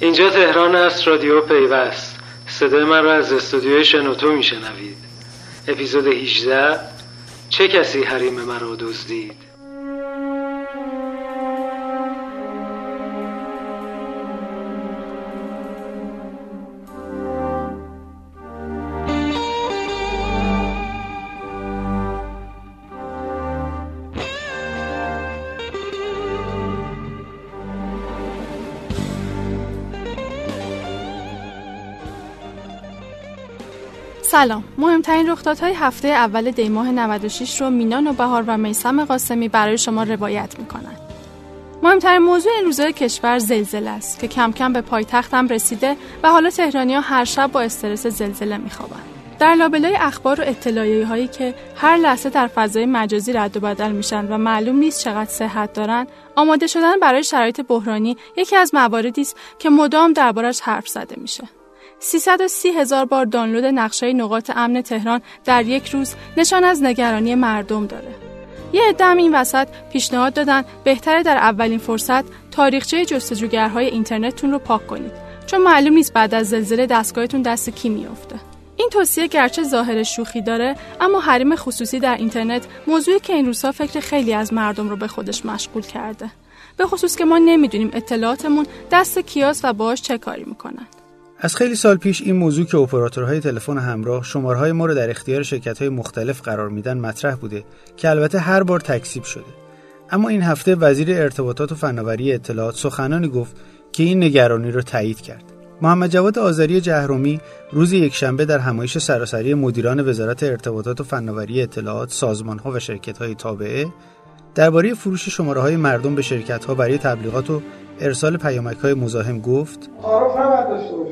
اینجا تهران است رادیو پیوست. صدای من را از استودیوی شنوتو میشنوید. اپیزود 18 چه کسی حریم مرا دزدید؟ سلام. مهمترین رخدادهای هفته اول دیماه 96 رو مینا بهار و میسم قاسمی برای شما روایت می‌کنن. مهمترین موضوع این روزهای کشور زلزله است که کم کم به پایتختم رسیده و حالا تهرانیا هر شب با استرس زلزله میخوابن. در لابلای اخبار و اطلاعیه هایی که هر لحظه در فضای مجازی رد و بدل میشن و معلوم نیست چقدر صحت دارن آماده شدن برای شرایط بحرانی یکی از مواردی است که مدام دربارش حرف زده میشه. 330 هزار بار دانلود نقشه نقاط امن تهران در یک روز نشان از نگرانی مردم داره. یه عده این وسط پیشنهاد دادن بهتره در اولین فرصت تاریخچه جستجوگرهای اینترنتتون رو پاک کنید چون معلوم نیست بعد از زلزله دستگاهتون دست کی میافته. این توصیه گرچه ظاهر شوخی داره اما حریم خصوصی در اینترنت موضوعی که این روزها فکر خیلی از مردم رو به خودش مشغول کرده. به خصوص که ما نمی‌دونیم اطلاعاتمون دست کیاس و باش چه کاری می‌کنن. از خیلی سال پیش این موضوع که اپراتورهای تلفن همراه شمارهای ما رو در اختیار شرکت‌های مختلف قرار میدن مطرح بوده که البته هر بار تکسیب شده اما این هفته وزیر ارتباطات و فناوری اطلاعات سخنانی گفت که این نگرانی را تایید کرد محمد جواد آذری جهرومی روز یکشنبه در همایش سراسری مدیران وزارت ارتباطات و فناوری اطلاعات، سازمانها و شرکت‌های تابعه درباره فروش شماره های مردم به شرکت‌ها برای تبلیغات و ارسال پیامک‌های مزاحم گفت: تعارف.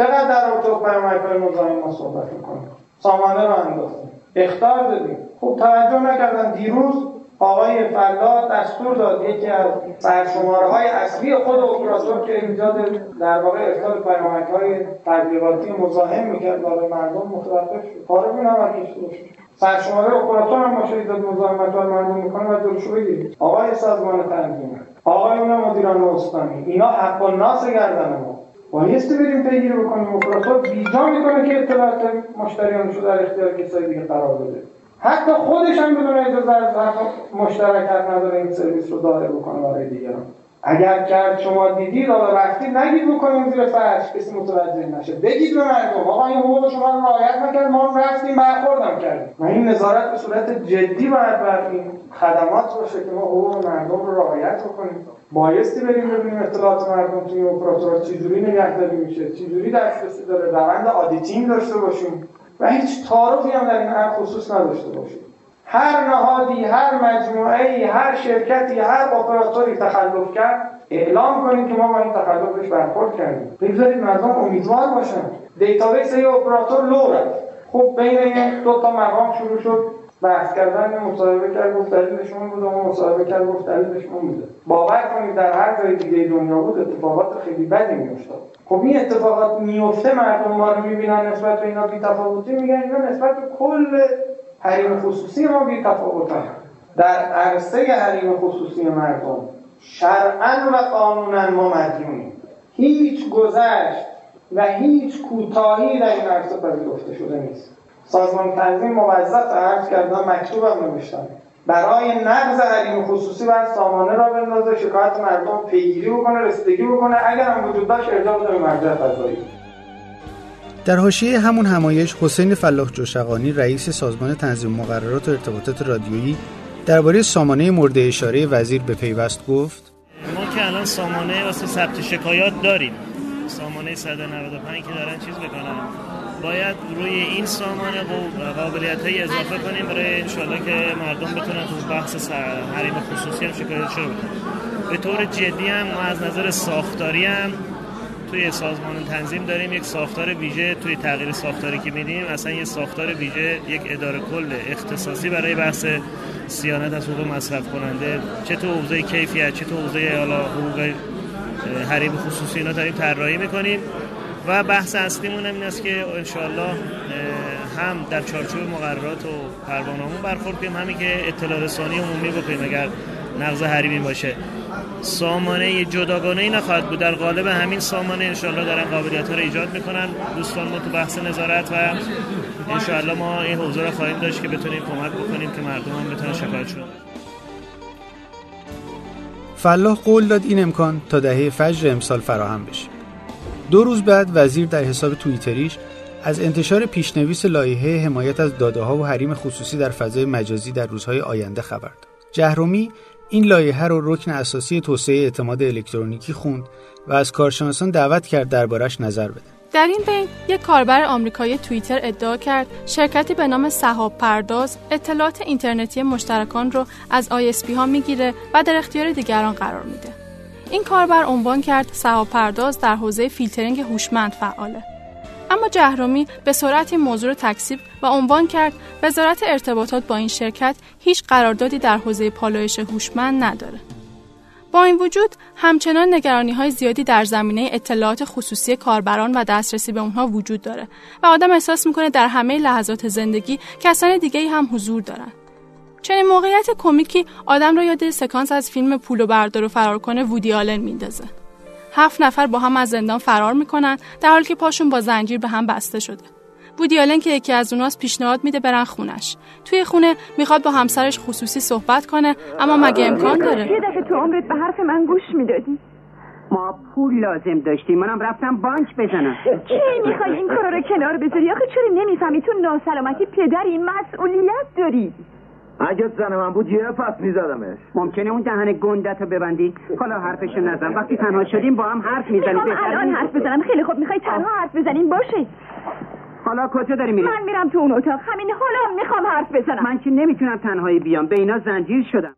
چقدر در رابطه با پیامک‌های مزاحم ما صحبت می‌کنیم؟ سامانه رو انداختیم. اختار دادیم. خوب توجه نکردن. دیروز آقای فلا دستور داد. یکی از برشماره های اصلی خود اپراتور که ایجاد در واقع ارسال پیامک های تبلیغاتی مزاحم می‌کرد برای مردم متوقف شد. عمل کشیده شد سرشماره اپراتور هم ماشین داد. مزاحمت های مردم می‌کنه و جلوشو بگیرید آقای سازمان تنظیم آقایون مدیران استانی. اینا حق و ناس گردن ما بایستی بریم پیگیری بکنیم اپراتور بیجا می‌کنه که اطلاعات مشتریانش رو در اختیار کسای دیگه قرار بده. حتی خودش هم بدون اجازه از مشترک حق نداره این سرویس رو داره بکنه برای دیگران. اگر کرد شما دیدید حالا رفتید نگید بکنیم زیر فرش کسی متوجه نشه. بگید به مردم آقا این حقوق شما رو رعایت نکرد ما رفتیم برخوردم کردیم. و این نظارت به صورت جدی باید بر این خدمات باشه که ما حقوق مردم رو رعایت بکنیم. بایستی بریم ببینیم اطلاعات مردم توی اپراتورها چجوری نگهداری میشه چجوری دسترسی داره روند auditing داشته باشیم. و هیچ تعارفی هم در این خصوص نداشته باشیم. هر نهادی هر مجموعه هر شرکتی هر اپراتوری تخلف کرد اعلام کنید که ما با این تخلفش برخورد کردیم. بگذارید مردم امیدوار باشن. database یه اپراتور لو رفت. خب بین دو تا مقام شروع شد. بحث کردن مصاحبه کرد گفت دلیلش اون بود اون مصاحبه کرد گفت دلیلش اون بوده. باور کنید در هر جای دیگه دنیا بود اتفاقات خیلی بدی میافتاد. خب این اتفاقات میفته مردم ما رو می‌بینن نسبت به اینا بی‌تفاوتی میگن اینا نسبت به کل حریم خصوصی ما بی‌تفاوتن در عرصه حریم خصوصی مردم شرعا و قانونا ما مدیونیم. هیچ گذشت و هیچ کوتاهی در این عرصه پذیرفته شده نیست. سازمان تنظیم موظف عرض کردن مکتوبم نوشتن برای نقض حریم خصوصی باید سامانه را بندازه شکایت مردم پیگیری بکنه رسیدگی بکنه. اگر هم وجود داشت ارجاع بده به مرجع قضایی در حاشیه همون همایش حسین فلاح جوشقانی رئیس سازمان تنظیم مقررات و ارتباطات رادیویی درباره سامانه مورد اشاره وزیر به پیوست گفت ما که الان سامانه واسه ثبت شکایات داریم. سامانه 195 که دارن چیز بکنن باید روی این سامانه قابلیت های اضافه کنیم برای انشالله که مردم بتونن تو بحث حریم خصوصی هم شکایت شروع به طور جدی هم ما از نظر ساختاری هم توی سازمان تنظیم داریم یک ساختار ویژه توی تغییر ساختاری که میدیم. اصلا یه ساختار ویژه یک اداره کل اختصاصی برای بحث سیانت از حقوق مصرف کننده چه تو حوزه کیفیت چه تو حوزه حالا حقوق حریم خصوصی اینا داریم طراحی می‌کنیم. و بحث اصلیمون این است که انشالله هم در چارچوب مقررات و پروانه‌مون برخورد کنیم همین که اطلاع رسانی عمومی بکنیم اگر نقض حریمی باشه. سامانه جداگانه ای نخواهد بود. در قالب همین سامانه انشالله دارن قابلیت ها رو ایجاد می‌کنن. دوستان ما تو بحث نظارت و انشالله ما این حوزه رو خواهیم داشت که بتونیم کمک بکنیم که مردم هم بتونن شکایت شد فلاح قول داد این امکان تا دهه فجر امسال فراهم بشه. دو روز بعد وزیر در حساب توییتریش از انتشار پیشنویس لایحه حمایت از داده ها و حریم خصوصی در فضای مجازی در روزهای آینده خبر داد. جهرومی این لایحه رو رکن اساسی توسعه اعتماد الکترونیکی خوند و از کارشناسان دعوت کرد دربارش نظر بده. در این بین یک کاربر آمریکایی توییتر ادعا کرد شرکتی به نام سحاب پرداز اطلاعات اینترنتی مشترکان رو از ISP ها می‌گیره و در اختیار دیگران قرار میده. این کاربر عنوان کرد سحاب پرداز در حوزه فیلترینگ هوشمند فعاله. اما جهرومی به سرعت این موضوع رو تکسیب و عنوان کرد وزارت ارتباطات با این شرکت هیچ قراردادی در حوزه پالایش هوشمند نداره. با این وجود همچنان نگرانی های زیادی در زمینه اطلاعات خصوصی کاربران و دسترسی به اونها وجود داره و آدم احساس می‌کنه در همه لحظات زندگی کسان دیگه هم حضور دارن. چنین موقعیت کمیکی آدم را یاد سکانس از فیلم پول و بردار و فرار کنه وودی آلن میندازه. هفت نفر با هم از زندان فرار می‌کنن در حالی که پاشون با زنجیر به هم بسته شده. بودی که یکی از اوناست پیشنهاد میده برن خونش. توی خونه می‌خواد با همسرش خصوصی صحبت کنه اما مگه امکان داره؟ یه دفعه تو عمرت به حرف من گوش می‌دادی. ما پول لازم داشتیم منم رفتم بانک بزنم چی می‌خوای این کارا رو کنار بذاری آخه چرا نمی‌فهمی تو ناسلامتی پدری مسئولیت داری اگه زن من بود یه پس میزدمش. ممکنه اون دهن گندت رو ببندی حالا حرفشو نزن. وقتی تنها شدیم با هم حرف می‌زنیم. می‌خوام الان حرف بزنم. خیلی خوب. می‌خوای تنها حرف بزنیم؟ باشه. حالا کجا داری میری؟ من میرم تو اون اتاق. همین حالا می‌خوام حرف بزنم. من که نمی‌تونم تنهایی بیام. به اینا زنجیر شدم.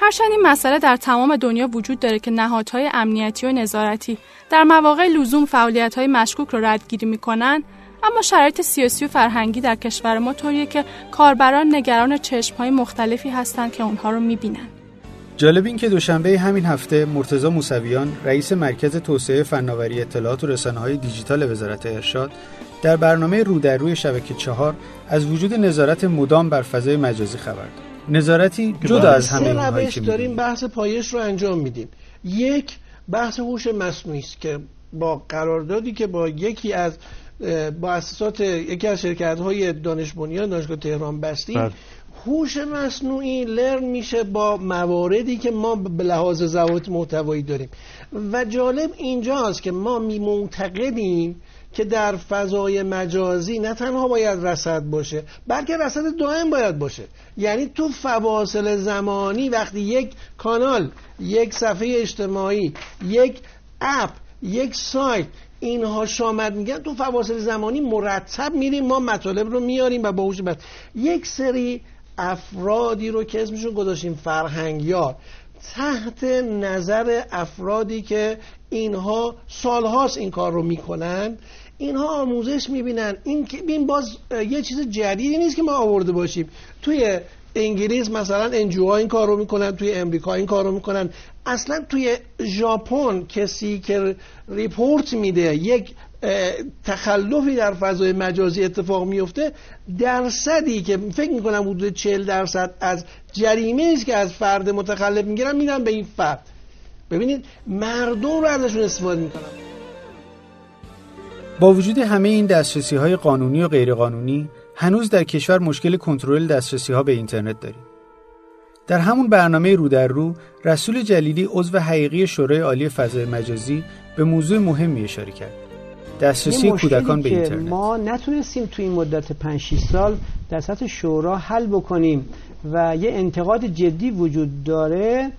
هرچند این مسئله در تمام دنیا وجود داره که نهادهای امنیتی و نظارتی در مواقع لزوم فعالیت‌های مشکوک رو ردگیری می‌کنن اما شرایط سیاسی و فرهنگی در کشور ما طوریه که کاربران نگران های مختلفی هستند که اونها رو می‌بینن. جالب این که دوشنبه همین هفته مرتزا موسویان رئیس مرکز توسعه فناوری اطلاعات و رسانه های دیجیتال وزارت ارشاد در برنامه رو در روی شبکه چهار از وجود نظارت مدام بر فضای مجازی خبر داد. نظارتی جدا از همه اینهایی که داریم بحث پایش رو انجام میدیم. یک بحث هوش مصنوعی است که با قراردادی که با یکی از با اساسات یکی از شرکت های دانش بنیان دانشگاه تهران بستیم. بله. هوش مصنوعی لرن میشه با مواردی که ما به لحاظ زوات محتوایی داریم. و جالب اینجاست که ما می معتقدیم که در فضای مجازی نه تنها باید رصد باشه بلکه رصد دائم باید باشه. یعنی تو فواصل زمانی وقتی یک کانال یک صفحه اجتماعی یک اپ یک سایت اینها شامد میگن. تو فواصل زمانی مرتب میریم ما مطالب رو میاریم و باهوش بس. یک سری افرادی رو که اسمشون گذاشتیم فرهنگیار تحت نظر افرادی که اینها سالهاست این کار رو می‌کنن اینها آموزش می‌بینن. این این باز یه چیز جدیدی نیست که ما آورده باشیم. توی انگلیس مثلا انجوها این کار رو می‌کنن توی امریکا این کار رو می‌کنن. اصلا توی ژاپن کسی که ریپورت میده یک تخلفی در فضای مجازی اتفاق میفته درصدی که فکر می‌کنم حدود 40 درصد از جریمه است که از فرد متخلف می‌گیرن میدن به این فرد ببینید مردم رو ازشون استفاده می‌کنن با وجود همه این دسترسی های قانونی و غیرقانونی هنوز در کشور مشکل کنترل دسترسی ها به اینترنت داریم. در همون برنامه رو در رو رسول جلیلی عضو حقیقی شورای عالی فضای مجازی به موضوع مهمی اشاره کرد. دسترسی کودکان به اینترنت. ما نتونستیم تو این مدت 5 6 سال در سطح شورا حل بکنیم و یه انتقاد جدی وجود داره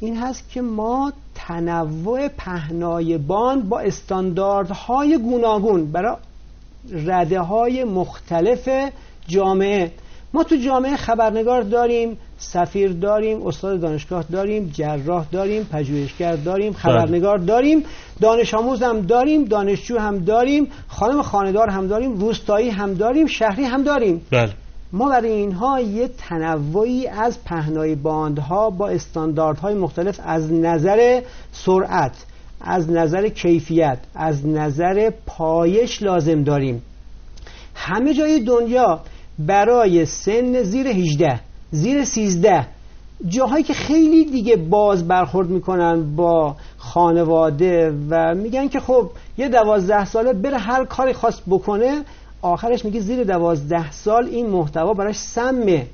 این هست که ما تنوع پهنایبان با استانداردهای گوناگون برای رده های مختلف جامعه ما تو جامعه خبرنگار داریم سفیر داریم استاد دانشگاه داریم جراح داریم پژوهشگر داریم بله. خبرنگار داریم دانش آموز هم داریم دانشجو هم داریم خانم خاندار هم داریم روستایی هم داریم شهری هم داریم بله. ما برای اینها یه تنوعی از پهنای باندها با استانداردهای مختلف از نظر سرعت از نظر کیفیت از نظر پایش لازم داریم همه جای دنیا برای سن زیر 18 زیر 13 جاهایی که خیلی دیگه باز برخورد می‌کنن با خانواده و میگن که خب یه دوازده ساله بره هر کاری خواست بکنه آخرش میگه زیر دوازده سال این محتوا براش سمه.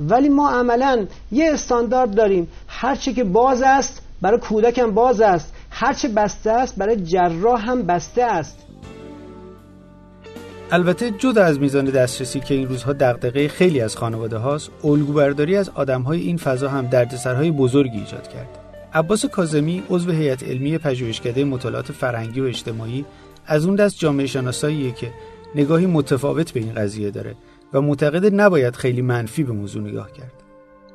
ولی ما عملا یه استاندارد داریم. هرچه که باز است برای کودکم باز است. هرچه بسته است برای جراح هم بسته است. البته جدا از میزان دسترسی که این روزها دغدغه خیلی از خانواده هاست الگوبرداری از آدمهای این فضا هم دردسرهای بزرگی ایجاد کرد. عباس کازمی عضو هیئت علمی پژوهشکده مطالعات فرهنگی و اجتماعی از اون دست جامعه شناساییه که نگاهی متفاوت به این قضیه داره و معتقد نباید خیلی منفی به موضوع نگاه کرد.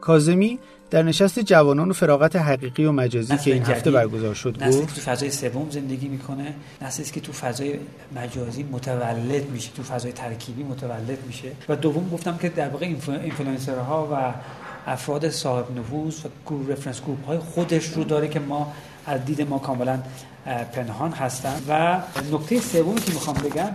کازمی در نشست جوانان و فراغت حقیقی و مجازی که این هفته برگزار شد نسلی که تو فضای سوم زندگی می‌کنه نسلی که تو فضای مجازی متولد میشه تو فضای ترکیبی متولد میشه. و دوم گفتم که در واقع اینفلوئنسرها و افراد صاحب نفوذ و گروه reference group های خودش رو داره که ما از دید ما کاملا پنهان هستن. و نکته سومی که می‌خوام بگم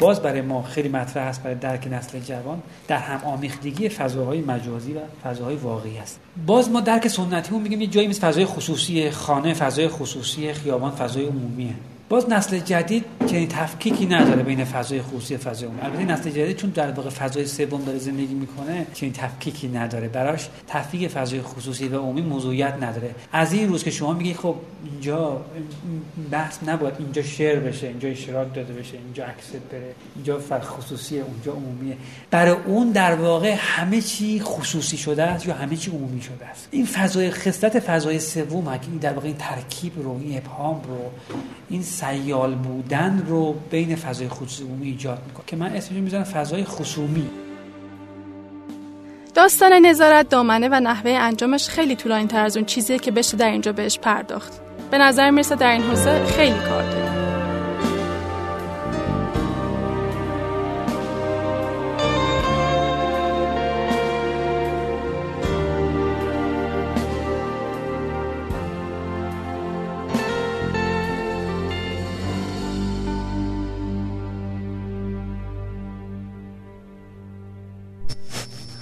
باز برای ما خیلی مطرح است برای درک نسل جوان در هم آمیختگی فضاهای مجازی و فضاهای واقعی است. باز ما درک سنتی اون میگیم یه جایی مثل فضای خصوصی خانه فضای خصوصی خیابان فضای عمومیه. باز نسل جدید چنین تفکیکی نداره بین فضای خصوصی و فضای عمومی. البته نسل جدید چون در واقع فضای سوم داره زندگی می‌کنه چنین تفکیکی نداره براش. تفکیک فضای خصوصی و عمومی موضوعیت نداره. از این روز که شما میگی خب اینجا بحث نباید اینجا شعر بشه اینجا اشتراک داده بشه اینجا عکس بره اینجا فر خصوصیه اونجا عمومیه. برای اون در واقع همه چی خصوصی شده است یا همه چی عمومی شده است؟ این فضای خصلت فضای سوم در واقع این ترکیب رو این ابهام رو این سیال بودن رو بین فضای خصوصی ایجاد می‌کنه. که من اسمش می‌ذارم فضای خصومی داستان نظارت دامنه و نحوه انجامش خیلی طولانی تر از اون چیزیه که بشه در اینجا بهش پرداخت. به نظر می‌رسه در این حوزه خیلی کار داریم